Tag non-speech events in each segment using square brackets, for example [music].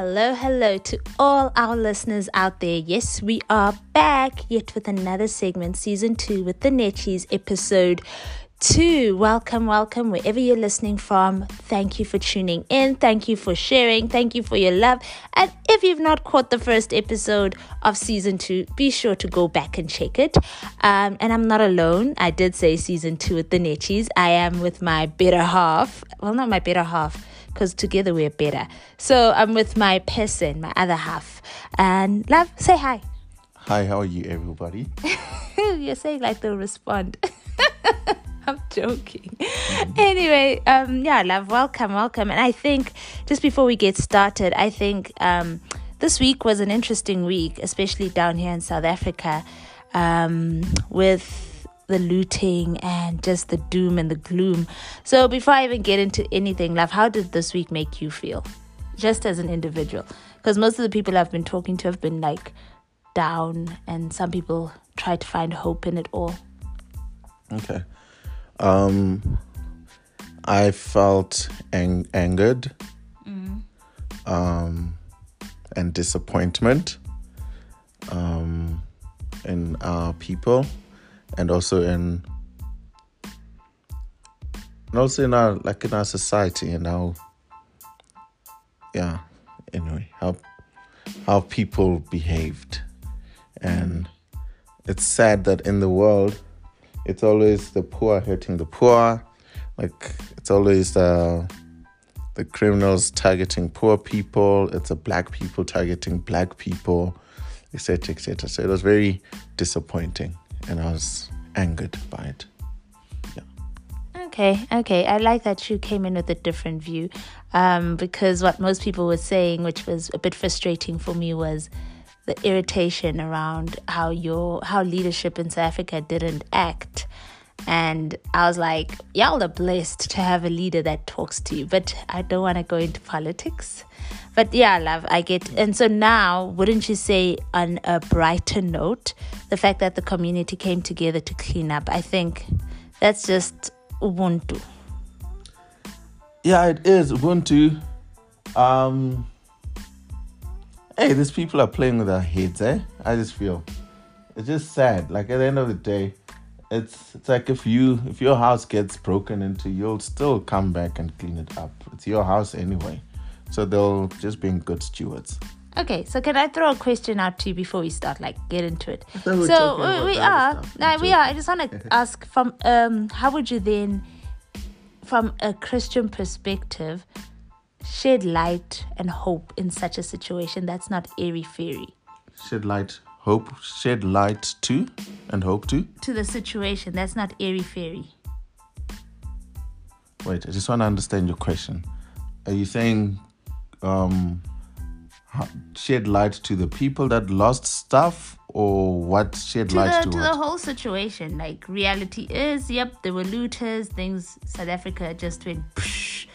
Hello, hello to all our listeners out there. Yes, we are back yet with another segment, season two, with the Netchies, episode two. Welcome, welcome, wherever you're listening from. Thank you for tuning in. Thank you for sharing. Thank you for your love. And if you've not caught the first episode of season two, be sure to go back and check it. Um, and I'm not alone. I did say season two with the Netchies. I am with my better half. Well, not my better half because together we're better. So I'm with my person, my other half. And love, say hi. Hi, how are you, everybody? [laughs] You're saying like they'll respond. [laughs] I'm joking. Anyway, um, yeah, love, welcome, welcome. And I think just before we get started, I think um, this week was an interesting week, especially down here in South Africa, um, with the looting and just the doom and the gloom. So, before I even get into anything, love, how did this week make you feel? Just as an individual? Because most of the people I've been talking to have been like down, and some people try to find hope in it all. Okay. Um, I felt ang- angered mm. um, and disappointment um, in our people and also in and also in our like in our society and how yeah anyway how how people behaved. And it's sad that in the world it's always the poor hurting the poor. Like it's always the the criminals targeting poor people. It's the black people targeting black people etc etc so it was very disappointing and I was angered by it. Yeah. Okay, okay. I like that you came in with a different view um, because what most people were saying, which was a bit frustrating for me, was the irritation around how your how leadership in South Africa didn't act. And I was like, y'all are blessed to have a leader that talks to you, but I don't want to go into politics. But yeah, love, I get. And so now, wouldn't you say, on a brighter note, the fact that the community came together to clean up, I think that's just Ubuntu. Yeah, it is Ubuntu. Um, hey, these people are playing with our heads, eh? I just feel it's just sad. Like at the end of the day, it's it's like if you if your house gets broken into, you'll still come back and clean it up. It's your house anyway. So they'll just being good stewards. Okay, so can I throw a question out to you before we start, like get into it? So we, we are, no, we are. I just want to [laughs] ask from, um, how would you then, from a Christian perspective, shed light and hope in such a situation that's not airy fairy? Shed light, hope, shed light to, and hope to? To the situation that's not airy fairy. Wait, I just want to understand your question. Are you saying um, shed light to the people that lost stuff or what shed to light the, to, to the whole situation like reality is yep there were looters things south africa just went psh,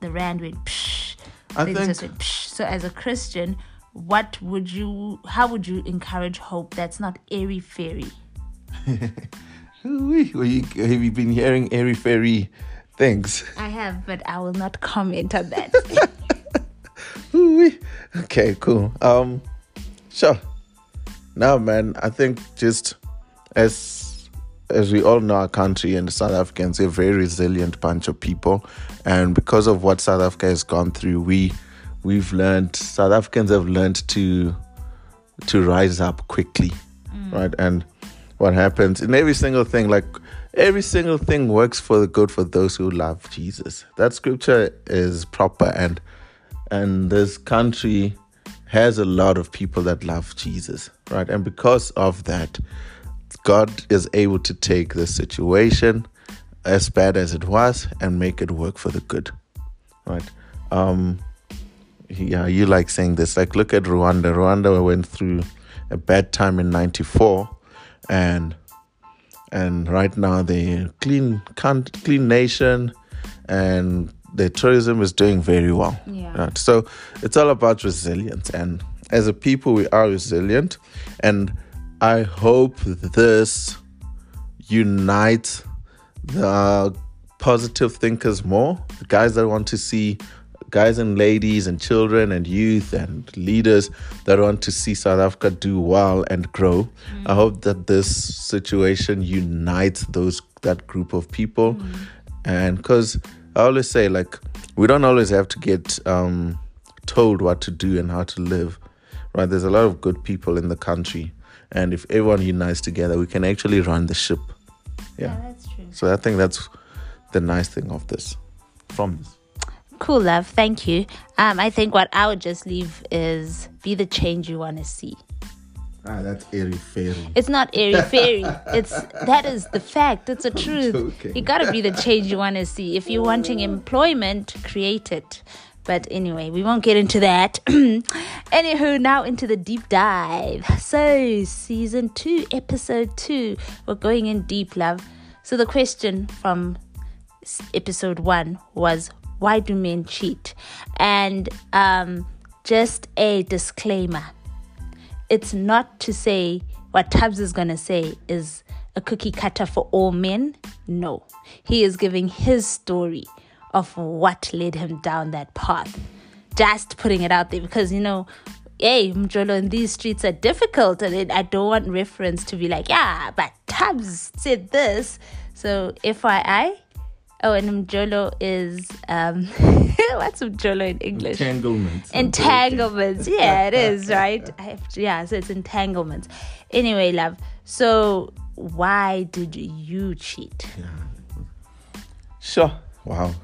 the rand went psh, I think, just went psh. so as a christian what would you how would you encourage hope that's not airy fairy? [laughs] You, have you been hearing airy fairy things? I have but i will not comment on that [laughs] okay, cool. Um, sure. Now, man, I think just as as we all know, our country and South Africans are a very resilient bunch of people, and because of what South Africa has gone through, we we've learned South Africans have learned to to rise up quickly, mm. right? And what happens in every single thing, like every single thing works for the good for those who love Jesus. That scripture is proper and and this country has a lot of people that love Jesus, right? And because of that, God is able to take the situation, as bad as it was, and make it work for the good, right? Um, yeah, you like saying this. Like, look at Rwanda. Rwanda went through a bad time in '94, and and right now they clean clean nation, and the tourism is doing very well. Yeah. Right? So it's all about resilience. And as a people, we are resilient. And I hope this unites the positive thinkers more, the guys that want to see guys and ladies and children and youth and leaders that want to see South Africa do well and grow. Mm. I hope that this situation unites those that group of people, mm. and because I always say like we don't always have to get um, told what to do and how to live, right? There's a lot of good people in the country, and if everyone unites together, we can actually run the ship. Yeah, yeah that's true. So I think that's the nice thing of this, from this. Cool, love. Thank you. Um, I think what I would just leave is be the change you want to see. Ah, that's airy fairy. It's not airy [laughs] fairy. it's that is the fact. It's the truth. You gotta be the change you want to see. If you're wanting employment, create it. But anyway, we won't get into that. [clears throat] Anywho, now into the deep dive. So, season two, episode two, we're going in deep, love. So, the question from episode one was why do men cheat? And um, just a disclaimer it's not to say what Tubbs is going to say is a cookie cutter for all men. No, he is giving his story of what led him down that path. Just putting it out there because, you know, hey, Mjolo, in these streets are difficult. And I don't want reference to be like, yeah, but Tubbs said this. So, FYI, Oh, and Mjolo is um, [laughs] what's Mjolo in English? Entanglements. Entanglements. Yeah, it is [laughs] right. To, yeah, so it's entanglements. Anyway, love. So why did you cheat? Yeah. Sure. Wow.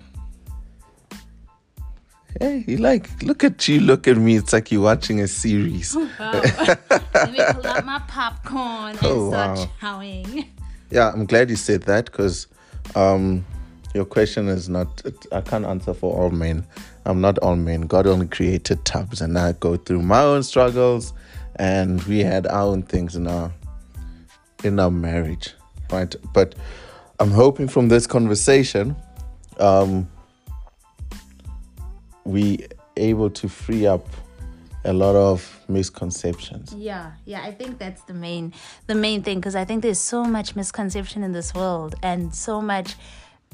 Hey, you like look at you, look at me. It's like you're watching a series. Oh, wow. [laughs] Let me pull out my popcorn and oh, start wow. chowing. Yeah, I'm glad you said that because um, your question is not i can't answer for all men. I'm not all men. God only created Tubbs and i go through my own struggles and we had our own things in our in our marriage right? But i'm hoping from this conversation um we able to free up a lot of misconceptions. Yeah yeah i think that's the main the main thing because i think there's so much misconception in this world and so much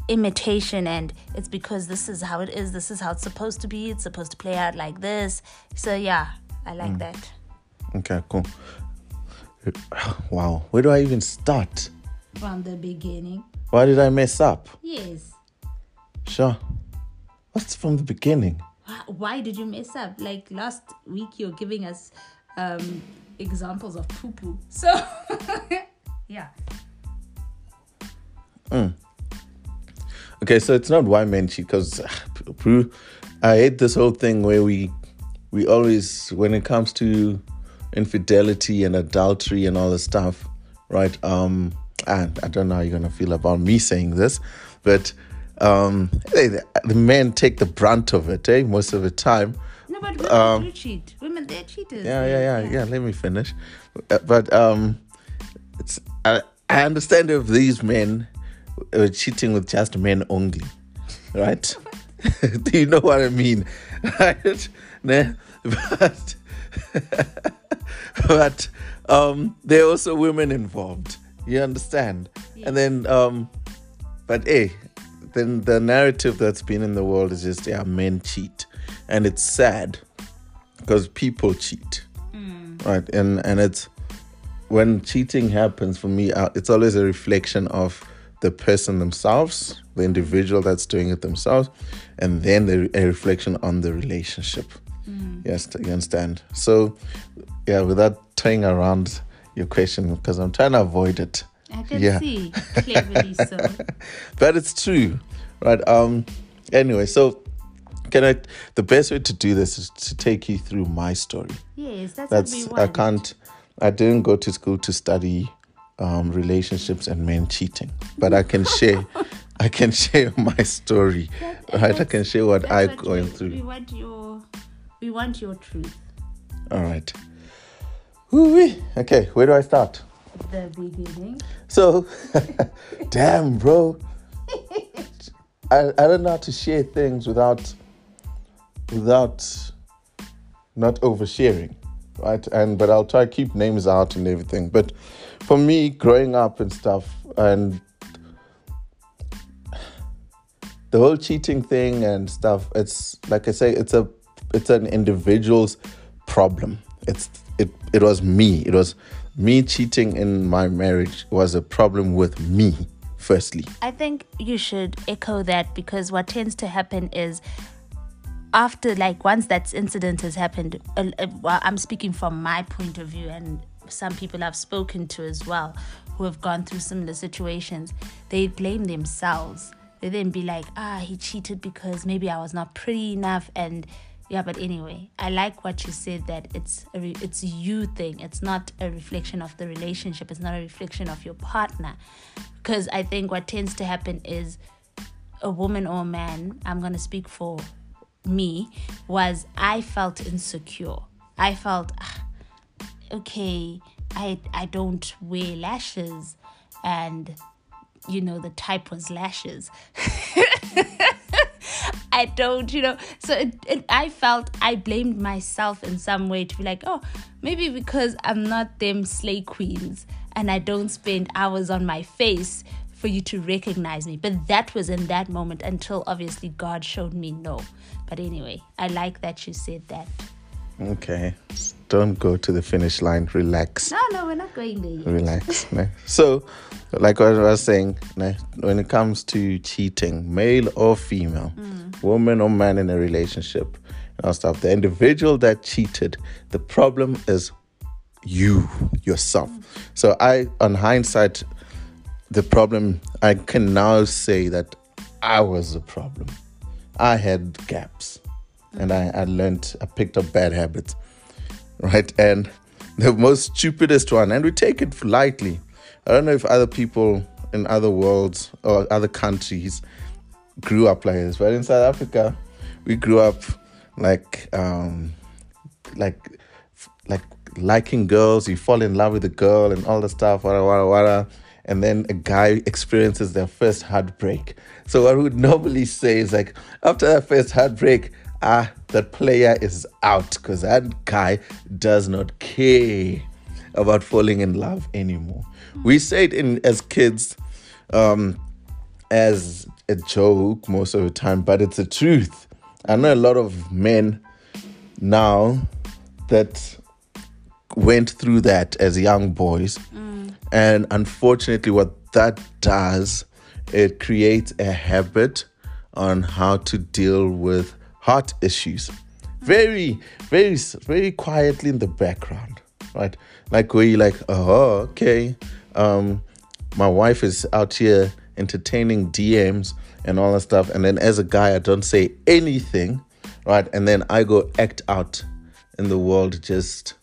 imitation and it's because this is how it is this is how it's supposed to be it's supposed to play out like this. So yeah i like mm. that. Okay cool. [sighs] Wow where do i even start? From the beginning. Why did i mess up? Yes. Sure. What's from the beginning? Why did you mess up? Like last week you're giving us um examples of poo poo so [laughs] yeah. Mm. Okay, so it's not why men cheat because I hate this whole thing where we we always when it comes to infidelity and adultery and all this stuff, right? Um, and I don't know how you're gonna feel about me saying this, but um, they, the men take the brunt of it, eh? Most of the time. No, but women um, do cheat. Women, they're cheaters. Yeah, yeah, yeah, yeah, yeah. Let me finish. But um, it's I, I understand if these men uh, cheating with just men only, right? [laughs] Do you know what I mean? [laughs] Right? [laughs] but but um, there are also women involved. You understand? Yeah. And then, um, but hey, then the narrative that's been in the world is just yeah, men cheat, and it's sad because people cheat, mm. right? And and it's when cheating happens for me, uh, it's always a reflection of the person themselves, the individual that's doing it themselves, and then the, a reflection on the relationship. Mm. Yes, you understand. So, yeah, without turning around your question, because I'm trying to avoid it. I can yeah. see clearly so. [laughs] but it's true, right? Um. Anyway, so can I? The best way to do this is to take you through my story. Yes, that's, that's I can't. I didn't go to school to study um, relationships and men cheating, but I can share. I can share my story, right? I can share what I'm going through. We want your, we want your truth. All right. Woo-wee. Okay, where do I start? The beginning. So, [laughs] damn, bro. I, I don't know how to share things without without not oversharing, right? And but I'll try to keep names out and everything. But for me, growing up and stuff, and the whole cheating thing and stuff. It's like I say, it's a it's an individual's problem. It's it it was me. It was me cheating in my marriage was a problem with me firstly. I think you should echo that because what tends to happen is after like once that incident has happened uh, uh, well, i'm speaking from my point of view and some people i've spoken to as well who have gone through similar situations they blame themselves. They then be like ah he cheated because maybe i was not pretty enough and yeah but anyway i like what you said that it's a re- it's you thing. It's not a reflection of the relationship. It's not a reflection of your partner. Because i think what tends to happen is a woman or a man i'm to speak for me was I felt insecure. I felt ah, okay, I I don't wear lashes and you know the type was lashes. [laughs] I don't, you know. So it, it, I felt I blamed myself in some way to be like, oh, maybe because I'm not them slay queens and I don't spend hours on my face for you to recognize me. But that was in that moment until obviously God showed me no. But anyway, I like that you said that. Okay. Don't go to the finish line. Relax. No, no, we're not going there yet. Relax. so, like I was saying, when it comes to cheating, male or female, mm. woman or man in a relationship, and stuff, the individual that cheated, the problem is you yourself. Mm. So I, on hindsight, the problem, I can now say that I was the problem. I had gaps and I, I learned, I picked up bad habits, right? And the most stupidest one, and we take it lightly. I don't know if other people in other worlds or other countries grew up like this, but in South Africa, we grew up like, um, like, like liking girls. You fall in love with a girl and all the stuff, wada wada wada and then a guy experiences their first heartbreak. So what we would normally say is like after that first heartbreak, ah, that player is out because that guy does not care about falling in love anymore. We say it in as kids, um, as a joke most of the time, but it's the truth. I know a lot of men now that went through that as young boys. Mm and unfortunately, what that does, it creates a habit on how to deal with heart issues. Very, very, very quietly in the background, right? Like where you're like, oh, okay, um, my wife is out here entertaining DMs and all that stuff, and then as a guy, I don't say anything, right? And then I go act out in the world just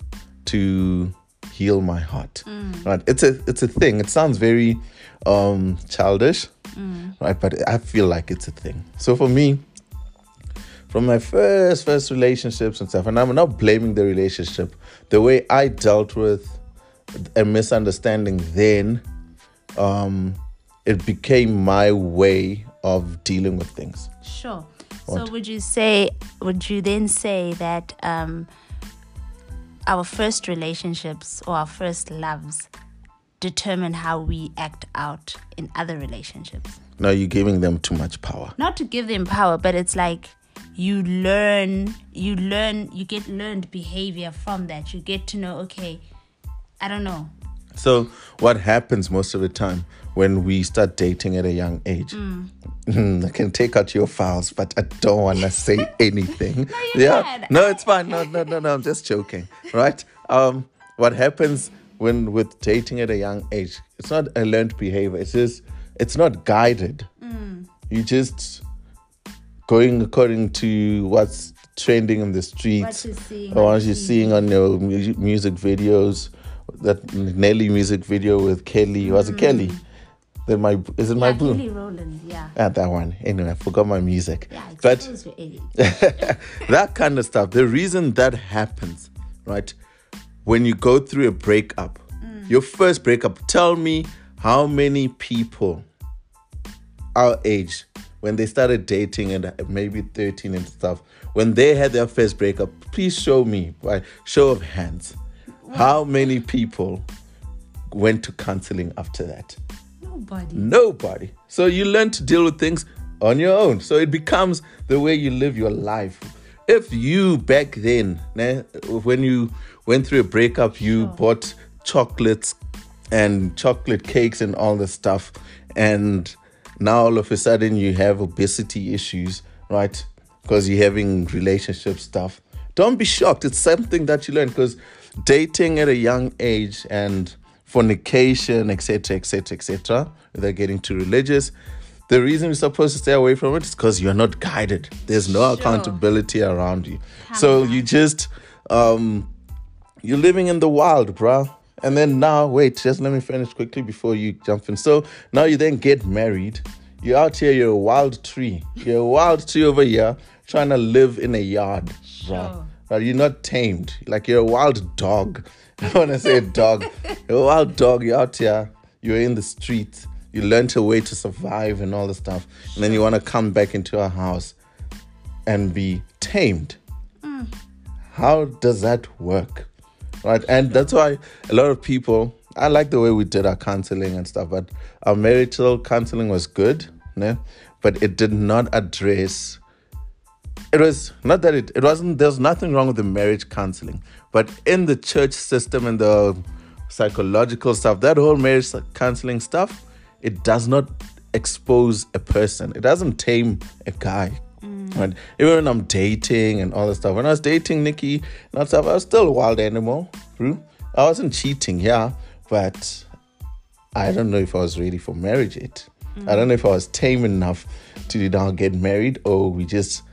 to heal my heart. Mm. Right? It's a it's a thing. It sounds very um childish, mm. right? But I feel like it's a thing. So for me, from my first first relationships and stuff, and I'm not blaming the relationship. The way I dealt with a misunderstanding then, um, it became my way of dealing with things. Sure. What? So would you say? Would you then say that? Um, our first relationships or our first loves determine how we act out in other relationships. No, you're giving them too much power. Not to give them power, but it's like you learn, you learn, you get learned behavior from that. You get to know, okay, I don't know. So, what happens most of the time when we start dating at a young age? Mm. I can take out your files, but I don't want to say [laughs] anything. no, [laughs] yeah, can. no, it's fine. No, no, no, no. I'm just joking, right? Um, what happens when with dating at a young age? It's not a learned behavior. It's just it's not guided. Mm. You just going according to what's trending in the streets or what you're seeing on your music videos that Nelly music video with Kelly. Was it Kelly? Mm. Then my is it yeah, my boo? Kelly Rowland, yeah. Ah, that one. Anyway, I forgot my music. Yeah, but [laughs] that kind of stuff. The reason that happens, right? When you go through a breakup, mm. your first breakup. Tell me how many people our age when they started dating and uh, maybe 13 and stuff when they had their first breakup please show me by show of hands how many people went to counseling after that? Nobody. Nobody. So you learn to deal with things on your own. So it becomes the way you live your life. If you back then, né, when you went through a breakup, you bought chocolates and chocolate cakes and all this stuff, and now all of a sudden you have obesity issues, right? Because you're having relationship stuff. Don't be shocked. It's something that you learn because dating at a young age and fornication, etc., etc., etc., without getting too religious. The reason you're supposed to stay away from it is because you're not guided. There's no accountability around you. so you just um you're living in the wild, bro. And then now, wait, just let me finish quickly before you jump in. So now you then get married. You're out here, you're a wild tree. You're a wild tree over here trying to live in a yard, bro. Right? You're not tamed. Like you're a wild dog. [laughs] when I say a dog, you're a wild dog, you're out here, you're in the street, you learned a way to survive and all the stuff. And then you want to come back into a house and be tamed. Mm. How does that work? Right. And that's why a lot of people, I like the way we did our counseling and stuff, but our marital counseling was good, né? but it did not address it was not that it, it wasn't there's nothing wrong with the marriage counseling but in the church system and the psychological stuff that whole marriage counseling stuff it does not expose a person it doesn't tame a guy right even when i'm dating and all that stuff. When i was dating nikki and all that stuff i was still a wild animal true? I wasn't cheating yeah but i don't know if i was ready for marriage yet. I don't know if i was tame enough to now get married or we just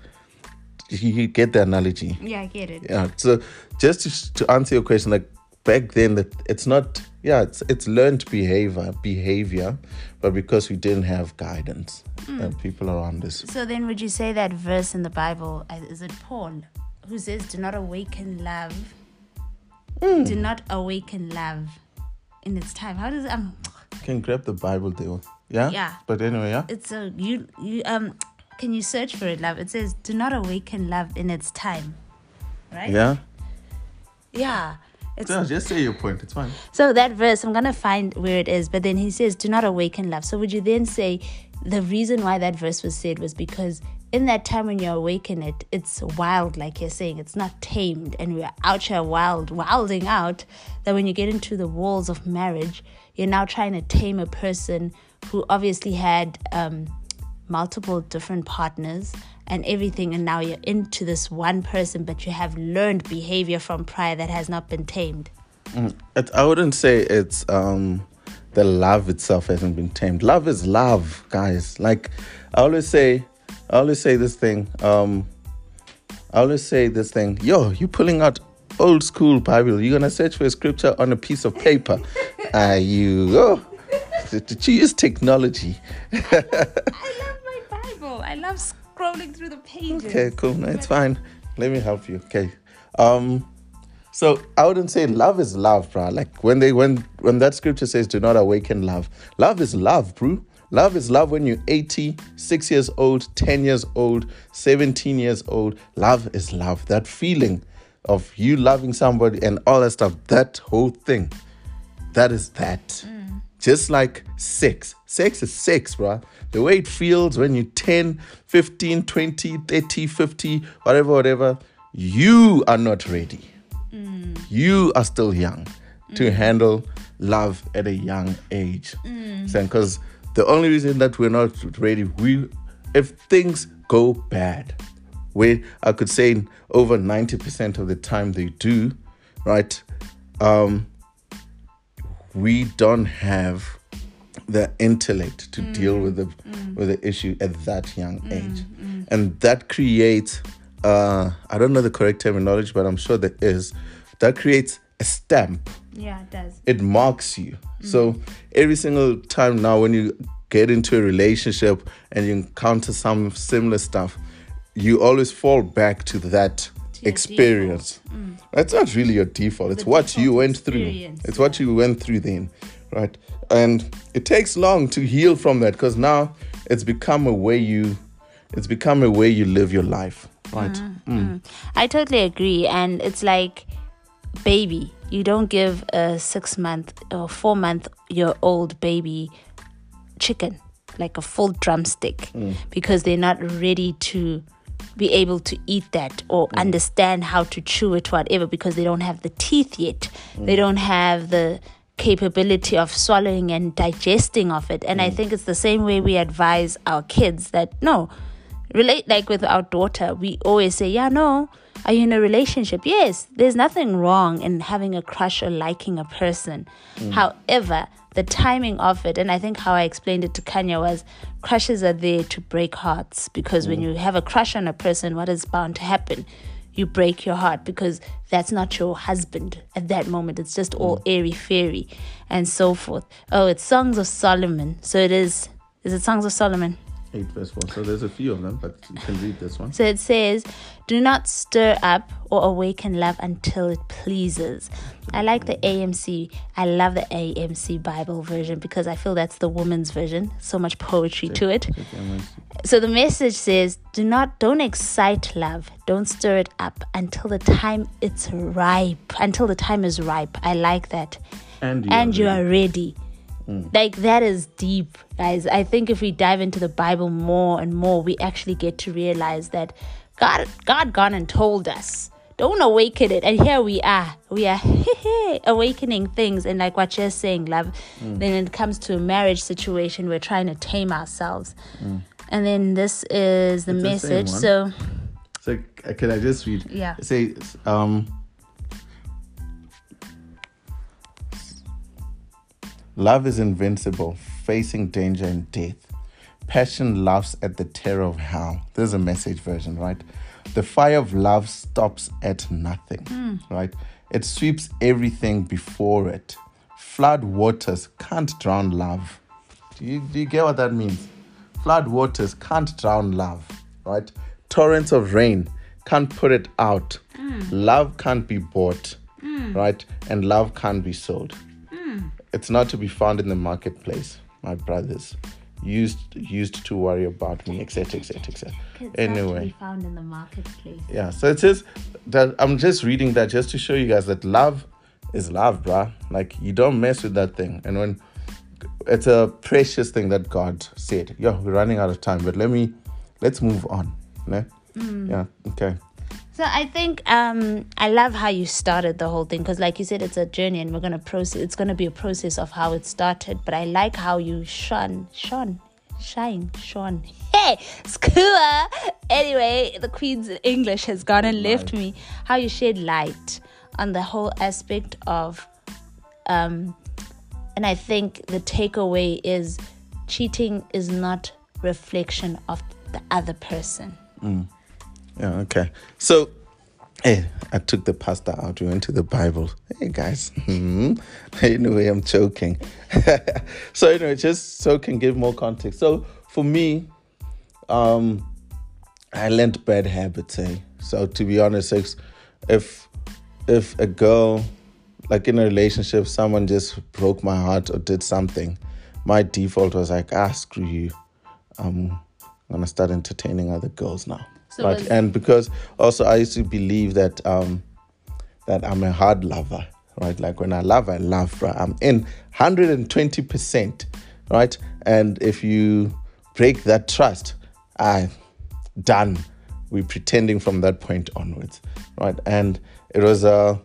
you you get the analogy. Yeah, I get it. yeah so just to, to answer your question like back then that it's not yeah it's it's learned behavior behavior but because we didn't have guidance and people around us So then, would you say that verse in the Bible is it Paul who says, "Do not awaken love, do not awaken love in its time." How does um? you can grab the bible there yeah Yeah. but anyway yeah It's a you you um. Can you search for it, love? It says, "Do not awaken love in its time." Right. yeah Yeah. It's yeah just say your point it's fine So that verse, I'm gonna find where it is, but then he says, "Do not awaken love." So would you then say the reason why that verse was said was because in that time when you awaken it, it's wild, like you're saying, it's not tamed, and we're out here wild, wilding out. That when you get into the walls of marriage, you're now trying to tame a person who obviously had um, multiple different partners and everything, and now you're into this one person, but you have learned behavior from prior that has not been tamed. it, i wouldn't say it's um the love itself hasn't been tamed love is love guys like i always say i always say this thing um I always say this thing, yo, you pulling out old school Bible. You're gonna search for a scripture on a piece of paper. [laughs] Are you oh to, to use technology. [laughs] I love my Bible. I love scrolling through the pages. Okay, cool. No, it's fine. Let me help you. Okay. Um so I wouldn't say love is love, bro. Like when they when when that scripture says do not awaken love. Love is love, bro. Love is love when you're 80, 6 years old, 10 years old, 17 years old. Love is love. That feeling of you loving somebody and all that stuff, that whole thing. That is that. Just like sex. Sex is sex, bro. The way it feels when you're 10, 15, 20, 30, 50, whatever, whatever, you are not ready. You are still young to handle love at a young age. Because the only reason that we're not ready, we if things go bad, where I could say over 90% of the time they do, right? Um, we don't have the intellect to mm, deal with the mm. with the issue at that young mm, age, and that creates uh, I don't know the correct terminology, but I'm sure there is. That creates a stamp. Yeah, it does. It marks you. So every single time now, when you get into a relationship and you encounter some similar stuff, you always fall back to that experience. That's mm. not really your default. It's The what you went through. It's what you went through then, right? And it takes long to heal from that because now it's become a way you, it's become a way you live your life, right? Mm-hmm. Mm. Mm-hmm. I totally agree. And it's like, baby, you don't give a six month or four month year old baby chicken. like a full drumstick mm. because they're not ready to be able to eat that or mm. understand how to chew it, whatever, because they don't have the teeth yet. Mm. They don't have the capability of swallowing and digesting of it. And I mm. think it's the same way we advise our kids that no, relate like with our daughter, we always say, Yeah, no, are you in a relationship? Yes, there's nothing wrong in having a crush or liking a person. However, the timing of it, and I think how I explained it to Kanya was crushes are there to break hearts because when mm. you have a crush on a person, what is bound to happen? You break your heart because that's not your husband at that moment. It's just all mm. airy fairy and so forth. Oh, it's Songs of Solomon. So it is. Is it Songs of Solomon? 8 verse 4. So there's a few of them, but you can read this one. So it says, Do not stir up or awaken love until it pleases. I like the AMP. I love the AMP Bible version because I feel that's the woman's version. So much poetry to it. So the message says, Do not, don't excite love. Don't stir it up until the time it's ripe. Until the time is ripe. I like that. And you and are you ready. are ready. Like that is deep, guys. I think if we dive into the Bible more and more, we actually get to realize that God, God gone and told us, don't awaken it. And here we are, we are [laughs] awakening things. And like what you're saying, love. Mm. Then it comes to a marriage situation, we're trying to tame ourselves. And then this is the Mm. It's message. one. So So can I just read? Yeah. Say um, love is invincible, facing danger and death. Passion laughs at the terror of hell. There's a message version, right? The fire of love stops at nothing, hmm. right? It sweeps everything before it. Flood waters can't drown love. Do you, do you get what that means? Flood waters can't drown love, right? Torrents of rain can't put it out. Hmm. Love can't be bought, hmm. right? And love can't be sold. It's not to be found in the marketplace, my brothers. Used used to worry about me, etc. etc. etc. Anyway found in the marketplace. yeah so it says that i'm just reading that just to show you guys that love is love bruh like you don't mess with that thing and when it's a precious thing that god said Yeah, we're running out of time but let me let's move on ne? Mm. yeah okay So I think um, I love how you started the whole thing because, like you said, it's a journey, and we're gonna process. It's gonna be a process of how it started. But I like how you shone, shone, shine, shone. [laughs] Hey, skua. Anyway, the Queen's English has gone and left me. How you shed light on the whole aspect of um, and I think the takeaway is cheating is not reflection of the other person. Yeah, okay. So, hey, I took the pasta out. We went to the Bible. Hey, guys. Hmm. [laughs] Anyway, I'm joking. [laughs] so, anyway, just so can give more context. So, for me, um, I learned bad habits. Eh? So, to be honest, if if a girl, like in a relationship, someone just broke my heart or did something, my default was like, ah, screw you. I'm gonna start entertaining other girls now. So right. was- And because also I used to believe that um that I'm a hard lover, right? Like when I love, I love, bro. I'm in 120%, right? And if you break that trust, I done. We're pretending from that point onwards, right? And it was a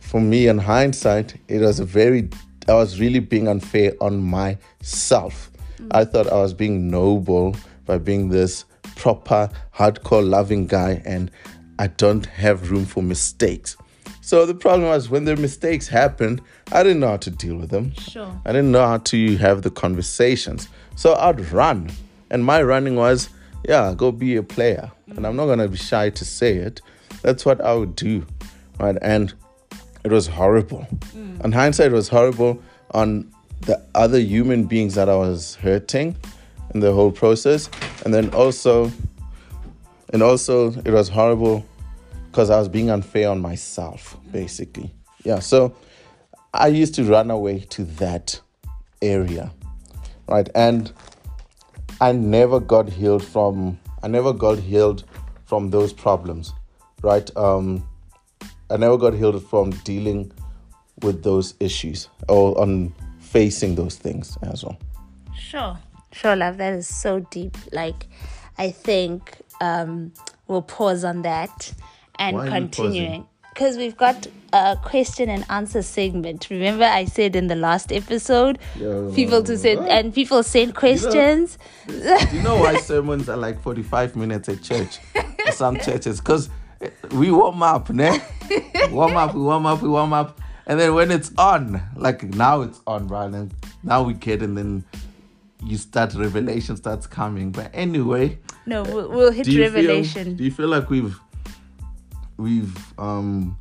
for me in hindsight, it was a very I was really being unfair on myself. I thought I was being noble by being this proper, hardcore loving guy, and I don't have room for mistakes. So the problem was when the mistakes happened, I didn't know how to deal with them. Sure. I didn't know how to have the conversations. So I'd run. And my running was, yeah, go be a player. And I'm not to be shy to say it. That's what I would do. Right. And it was horrible. Mm. In hindsight, it was horrible on the other human beings that I was hurting in the whole process. And then also, and also, it was horrible because I was being unfair on myself, basically. Yeah. So I used to run away to that area. Right. And I never got healed from I never got healed from those problems, right? Um, I never got healed from dealing with those issues or on facing those things as well. Sure. Sure, love. That is so deep. Like, I think um, we'll pause on that and Why continuing because we've got a question and answer segment. Remember, I said in the last episode, Yeah. people to send and people send questions. Do you know why sermons are like 45 minutes at church? Some churches. Because we warm up, ne? warm up, we warm up, we warm up. And then when it's on, like now it's on, right? And now we get, and then you start, revelation starts coming. But anyway, No, we'll, we'll hit do revelation. Feel, do you feel like we've we've um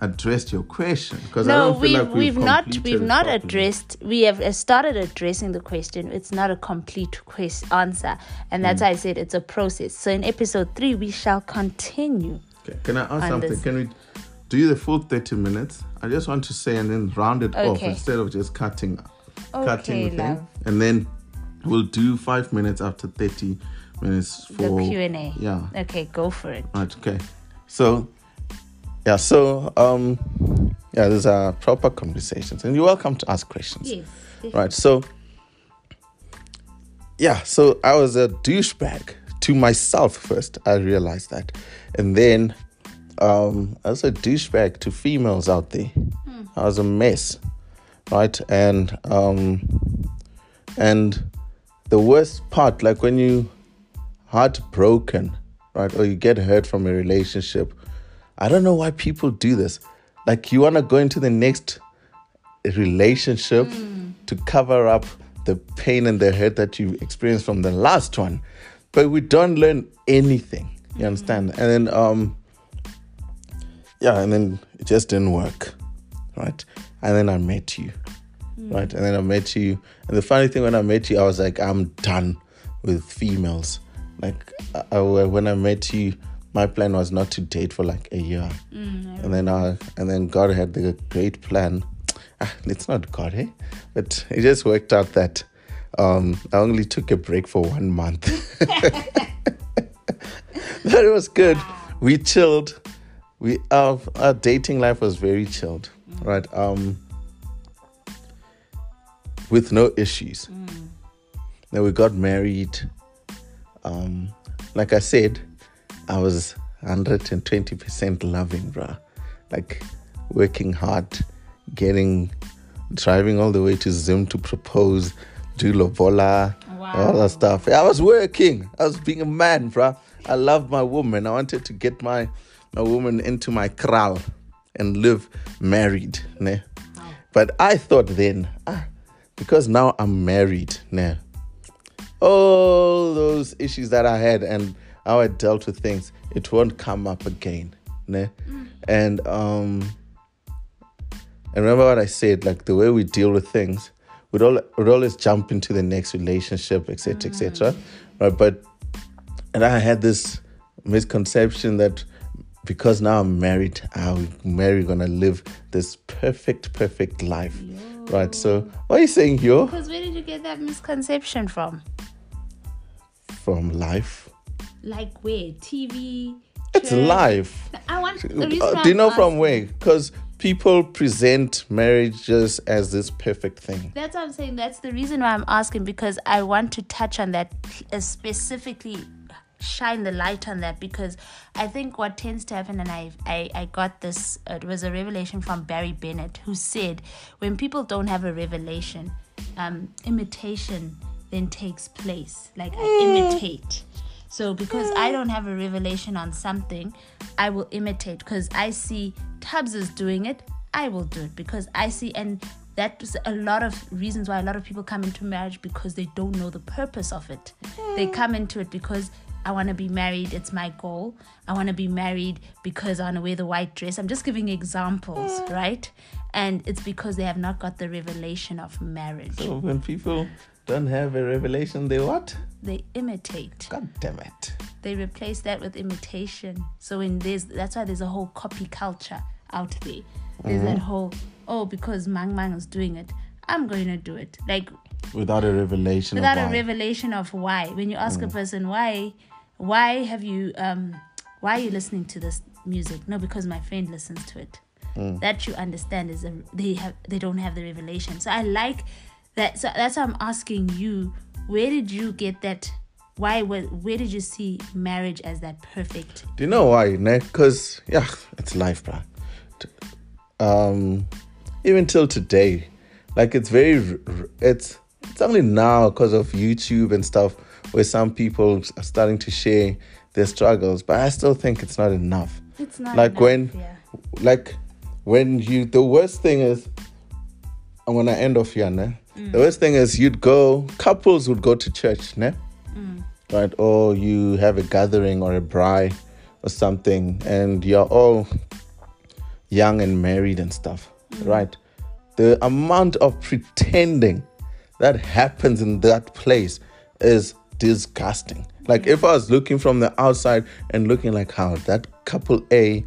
addressed your question? Because I no, we've like we've, not we've not properly. addressed. We have started addressing the question. It's not a complete quest answer, and that's Mm. why I said it's a process. So in episode three, we shall continue. Okay, Can I ask something? this. Can we do the full 30 minutes? I just want to say and then round it off instead of just cutting cutting Okay, the love. thing. And then we'll do five minutes after 30 minutes The for Q and A. Yeah. Okay, go for it. Right, okay. So yeah, so um yeah, these are proper conversations. And you're welcome to ask questions. Yes. Right. So, yeah. So I was a douchebag to myself first. I realized that, and then um, I was a douchebag to females out there. I was a mess, right? And um, and the worst part, like when you heartbroken, right, or you get hurt from a relationship. I don't know why people do this. Like you want to go into the next relationship to cover up the pain and the hurt that you experienced from the last one but we don't learn anything you understand and then um yeah and then it just didn't work right and then i met you right and then i met you and the funny thing when i met you i was like i'm done with females like I, I- when i met you my plan was not to date for like a year and then uh, and then God had the great plan. Ah, it's not God, eh? But it just worked out that um, I only took a break for one month. [laughs] it was good. We chilled. We our, our dating life was very chilled, right? Um, with no issues. Then we got married. Um, like I said, I was 120% loving, bruh. Like working hard, getting, driving all the way to Zoom to propose, do lobola, all that stuff. I was working. I was being a man, bruh. I loved my woman. I wanted to get my, my woman into my kraal and live married. Ne? But I thought then, ah, because now I'm married, ne? all those issues that I had and how I dealt with things, it won't come up again. Ne? And um and remember what I said, like the way we deal with things, we'd all we'd always jump into the next relationship, etc. etc. Right. But and I had this misconception that because now I'm married, I'm married gonna live this perfect, perfect life. Right. So what are you saying here? Because where did you get that misconception from? From life. Like where? TV. It's church? life. I want. Uh, do you know from where? Because people present marriages as this perfect thing. That's what I'm saying. That's the reason why I'm asking because I want to touch on that uh, specifically, shine the light on that because I think what tends to happen, and I I, I got this. It was a revelation from Barry Bennett who said when people don't have a revelation, um, imitation then takes place. Like I imitate. So because I don't have a revelation on something, I will imitate because I see Tubbs is doing it, I will do it because I see and that's a lot of reasons why a lot of people come into marriage because they don't know the purpose of it. They come into it because I want to be married, it's my goal. I want to be married because I want to wear the white dress. I'm just giving examples, right? And it's because they have not got the revelation of marriage. So when people don't have a revelation, they what? They imitate. God damn it. they replace that with imitation. So in this, that's why there's a whole copy culture out there. There's that mm-hmm. whole oh because Mang Mang is doing it, I'm going to do it. Like Without a revelation without a revelation of why. When you ask a mm. person why, why have you um, why are you listening to this music? No, because my friend listens to it. That you understand is a, they have they don't have the revelation. So I like that. So that's why I'm asking you where did you get that? Why? Where, where did you see marriage as that perfect? Do you know why? Because yeah, it's life, bro. Um, even till today, like it's very, it's it's only now because of YouTube and stuff where some people are starting to share their struggles, but I still think it's not enough. It's not like enough, when, yeah. like when you. The worst thing is, I'm gonna end off here, ne? Mm. The worst thing is you'd go. Couples would go to church, ne? Mm. Right, or you have a gathering or a bride or something, and you're all young and married and stuff, mm. right? The amount of pretending that happens in that place is disgusting. Like if I was looking from the outside and looking like how that couple A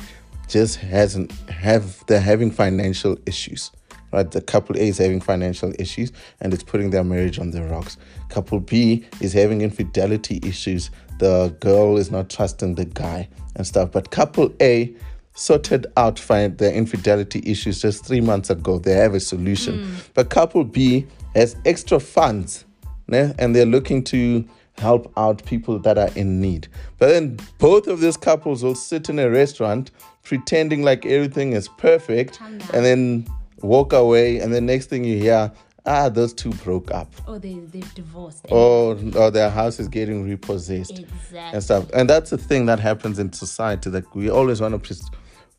just hasn't have they're having financial issues. Right, the couple A is having financial issues and it's putting their marriage on the rocks. Couple B is having infidelity issues. The girl is not trusting the guy and stuff. But couple A sorted out find their infidelity issues just three months ago. They have a solution. Hmm. But couple B has extra funds ne? and they're looking to help out people that are in need. But then both of these couples will sit in a restaurant pretending like everything is perfect and then walk away. And the next thing you hear, ah, those two broke up. Oh, they they've divorced. Or, or their house is getting repossessed Exactly. and stuff. And that's the thing that happens in society that we always want to just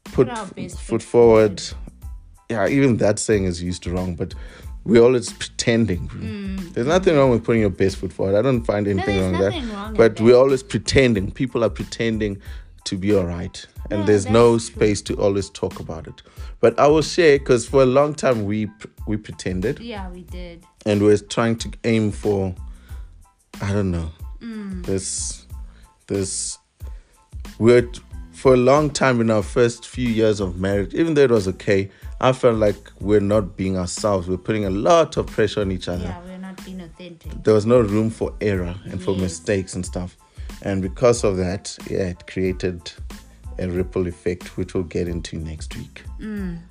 put our best foot foot forward. Yeah, even that saying is used wrong, but we're always pretending. There's nothing wrong with putting your best foot forward. I don't find anything Mm. there's wrong with that. wrong but that. we're always pretending. People are pretending to be all right. And Yeah, there's no that's true. space to always talk about it. But I will share because for a long time we we pretended Yeah, we did. and we're trying to aim for I don't know Mm. this this we're for a long time in our first few years of marriage even though it was okay I felt like we're not being ourselves we're putting a lot of pressure on each other Yeah, we're not being authentic. there was no room for error and for Yes. mistakes and stuff and because of that yeah it created a ripple effect which we'll get into next week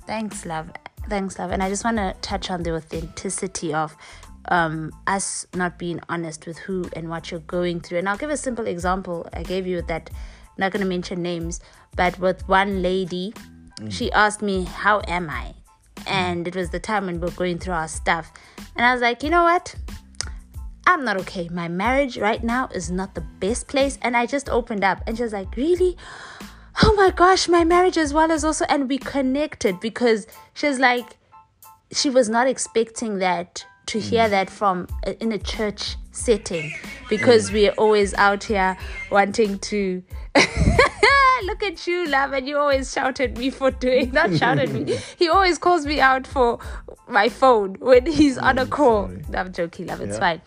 Thanks, love. Thanks, love. And I just want to touch on the authenticity of um, us not being honest with who and what you're going through. And I'll give a simple example. I gave you that, I'm not going to mention names, but with one lady, she asked me, How am I? And it was the time when we were going through our stuff. And I was like, You know what? I'm not okay. My marriage right now is not the best place. And I just opened up and she was like, Really? Oh my gosh, my marriage as well as also. And we connected because she was like, she was not expecting that to hear that from uh, in a church setting because we are always out here wanting to [laughs] look at you love and you always shout at me for doing not shout at me. [laughs] He always calls me out for my phone when he's on a call. sorry. i'm joking love it's Yeah. fine.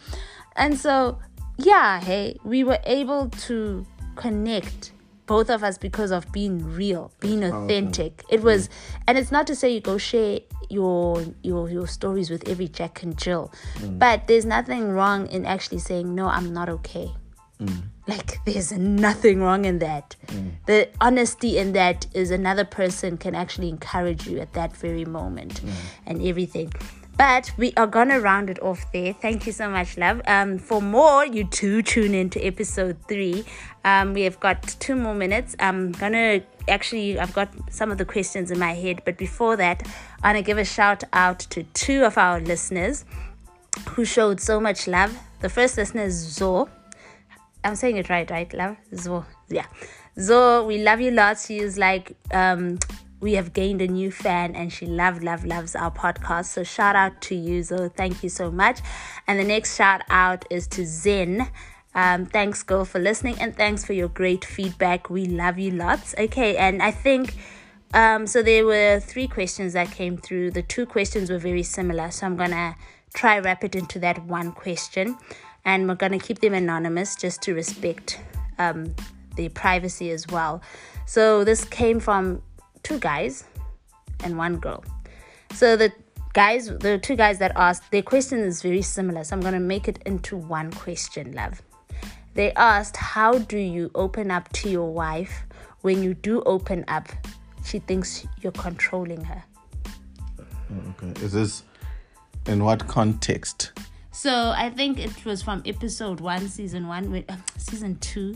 And so yeah hey we were able to connect both of us because of being real being authentic. It was and it's not to say you go share your your your stories with every jack and jill mm. but there's nothing wrong in actually saying no i'm not okay like there's nothing wrong in that. The honesty in that is another person can actually encourage you at that very moment and everything. But we are gonna round it off there. Thank you so much love. Um for more you too tune in to episode three. Um we have got two more minutes. I'm gonna actually i've got some of the questions in my head. But before that i want to give a shout out to two of our listeners who showed so much love. The first listener is zo I'm saying it right, right, love? Zo. Yeah. Zo, we love you lots. She is like, um, we have gained a new fan and she love, love, loves our podcast. So shout out to you, Zo. Thank you so much. And the next shout out is to Zen. Um, thanks, girl, for listening and thanks for your great feedback. We love you lots. Okay, and I think um, so there were three questions that came through. The two questions were very similar, so I'm gonna try wrap it into that one question, and we're gonna keep them anonymous just to respect um, their privacy as well. So this came from two guys and one girl. So the guys, the two guys that asked, their question is very similar. So I'm gonna make it into one question, love. They asked, How do you open up to your wife when you do open up? She thinks you're controlling her. okay is this in what context So I think it was from episode one, season one, with, uh, season two,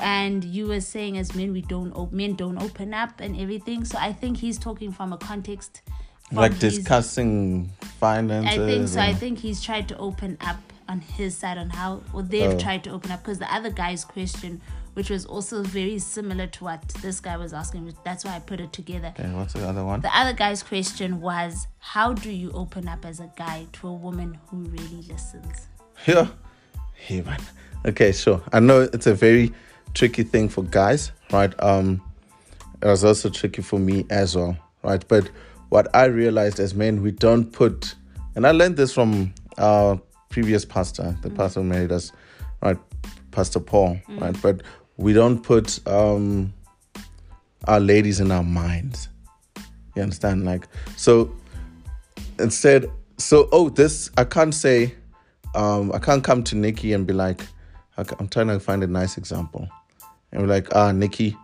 and you were saying as men we don't op- men don't open up and everything. So I think he's talking from a context from like his- discussing finances. I think so. I think he's tried to open up on his side on how, or they've Oh. tried to open up because the other guy's question, which was also very similar to what this guy was asking, that's why I put it together. Okay, what's the other one? The other guy's question was, how do you open up as a guy to a woman who really listens? [laughs] Yeah. Hey man. Okay, sure. I know it's a very tricky thing for guys, right? Um it was also tricky for me as well, right? But what I realized as men, we don't put and I learned this from our previous pastor, the pastor who married us, right? Pastor Paul, right? But we don't put um our ladies in our minds. You understand? Like so instead so oh this I can't say um, I can't come to Nikki and be like, I'm trying to find a nice example, and be like, ah, Nikki,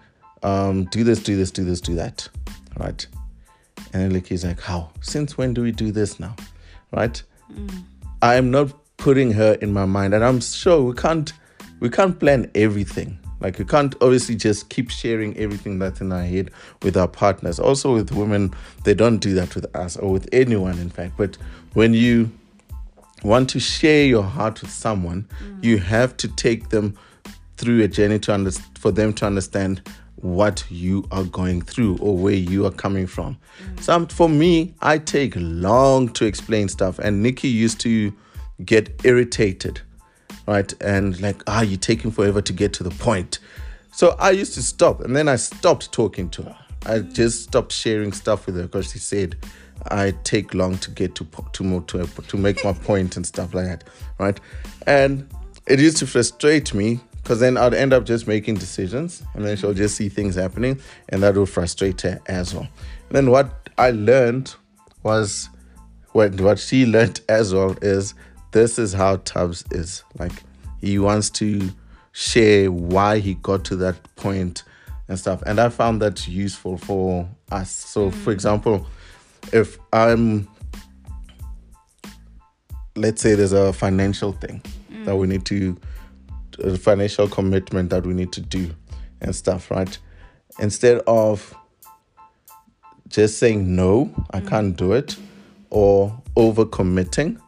um, do this, do this, do this, do that, right? And then Nikki's like, how? Since when do we do this now, right? I am not putting her in my mind, and I'm sure we can't, we can't plan everything. Like you can't obviously just keep sharing everything that's in our head with our partners. Also with women, they don't do that with us or with anyone, in fact. But when you want to share your heart with someone, mm. you have to take them through a journey to under- for them to understand what you are going through or where you are coming from. Mm. Some for me, I take long to explain stuff, and Nikki used to get irritated, right? And like, ah, you're taking forever to get to the point. So I used to stop, and then I stopped talking to her. I just stopped sharing stuff with her because she said I take long to get to to to to make my point and stuff like that, right? And it used to frustrate me because then I'd end up just making decisions, and then she'll just see things happening, and that would frustrate her as well. And then what I learned was what what she learned as well is this is how Tubbs is. Like he wants to share why he got to that point and stuff. And i found that useful for us. So for mm. example if i'm let's say there's a financial thing that we mm. need to a financial commitment that we need to do and stuff right? Instead of just saying no i can't mm. do it or over committing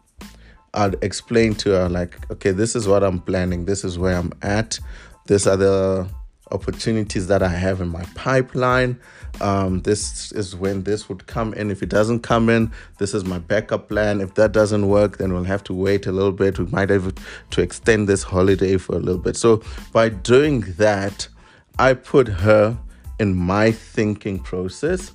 I'd explain to her like, okay, this is what I'm planning. This is where I'm at. These are the opportunities that I have in my pipeline. Um, this is when this would come in. If it doesn't come in, this is my backup plan. If that doesn't work, then we'll have to wait a little bit. We might have to extend this holiday for a little bit. So by doing that, I put her in my thinking process,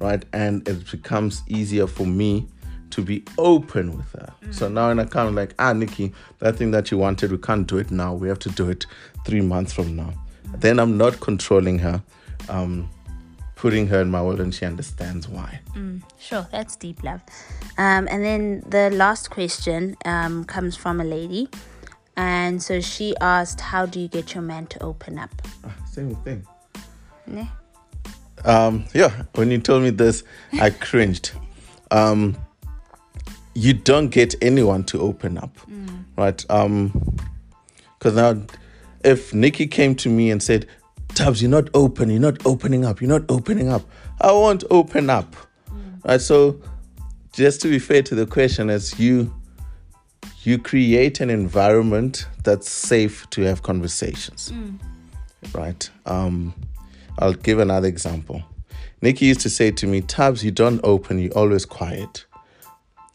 right? And it becomes easier for me to be open with her. So now in a kind of like, ah, Nikki, that thing that you wanted, we can't do it now. We have to do it three months from now. Then I'm not controlling her, um, putting her in my world, and she understands why. Sure, that's deep love. Um, and then the last question um, comes from a lady. And so she asked, How do you get your man to open up? Ah, same thing. Ne? Um, yeah, when you told me this, I cringed. Um, you don't get anyone to open up, right? Um, because now, if Nikki came to me and said, "Tubbs, you're not open. You're not opening up. You're not opening up," I won't open up, right? So, just to be fair to the question, as you you create an environment that's safe to have conversations, right? Um, I'll give another example. Nikki used to say to me, Tabs, you don't open, you're always quiet.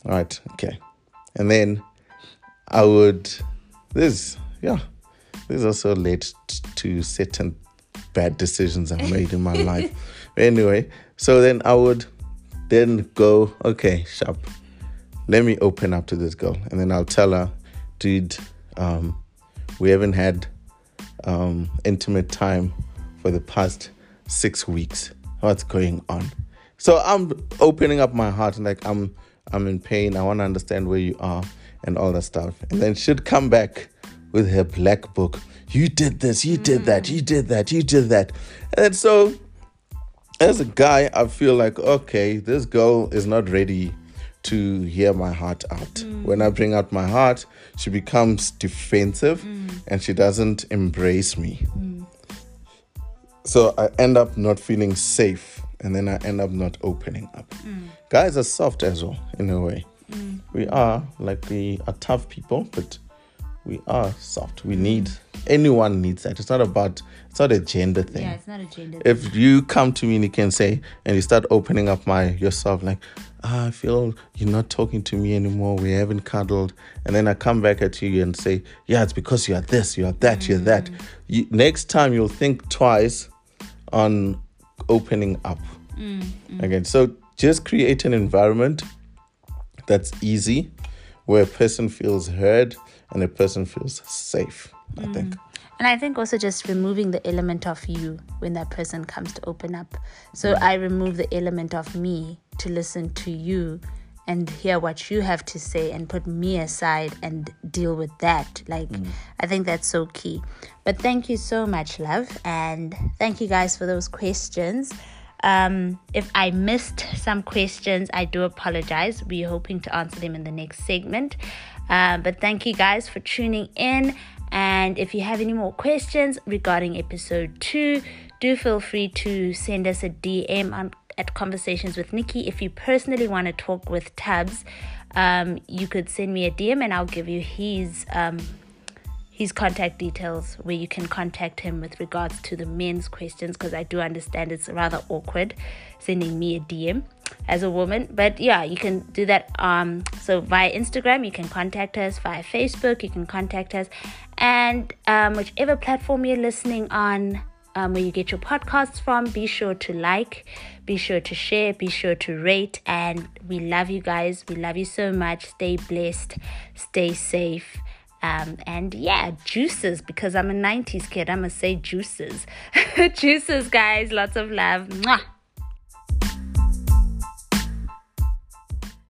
Right, okay. And then I would, this, yeah, this also led to certain bad decisions I've made in my life. [laughs] Anyway, so then I would then go, okay, sharp, let me open up to this girl. And then I'll tell her, dude, um, we haven't had um, intimate time for the past six weeks. What's going on? So I'm opening up my heart and like I'm I'm in pain. I want to understand where you are and all that stuff. And then she'd come back with her black book. You did this, you did that, you did that, you did that. And so as a guy, I feel like, okay, this girl is not ready to hear my heart out. Mm. When I bring out my heart, she becomes defensive mm. and she doesn't embrace me. Mm. So I end up not feeling safe and then I end up not opening up. Guys are soft as well, in a way. Mm. We are like we are tough people, but we are soft. We need anyone needs that. It's not about it's not a gender thing. Yeah, it's not a gender. If thing. you come to me and you can say and you start opening up my yourself like, ah, I feel you're not talking to me anymore. We haven't cuddled, and then I come back at you and say, yeah, it's because you are this, you are that, mm. you're that. Mm. You, next time you'll think twice on opening up mm. Mm. again. So just create an environment that's easy where a person feels heard and a person feels safe, I mm. think. And I think also just removing the element of you when that person comes to open up. So mm. I remove the element of me to listen to you and hear what you have to say and put me aside and deal with that. Like, mm. I think that's so key. But thank you so much, love. And thank you guys for those questions. Um, if I missed some questions, I do apologize. We're hoping to answer them in the next segment. Uh, but thank you guys for tuning in. And if you have any more questions regarding episode two, do feel free to send us a DM on at Conversations with Nikki. If you personally want to talk with Tabs, um, you could send me a DM and I'll give you his um, his contact details where you can contact him with regards to the men's questions because I do understand it's rather awkward sending me a DM as a woman. But yeah, you can do that. Um, so via Instagram, you can contact us. Via Facebook, you can contact us, and um, whichever platform you're listening on, um, where you get your podcasts from, be sure to like, be sure to share, be sure to rate, and we love you guys. We love you so much. Stay blessed, stay safe. Um, and yeah, juices because I'm a 90s kid. I'm gonna say juices. [laughs] juices, guys. Lots of love. Mwah.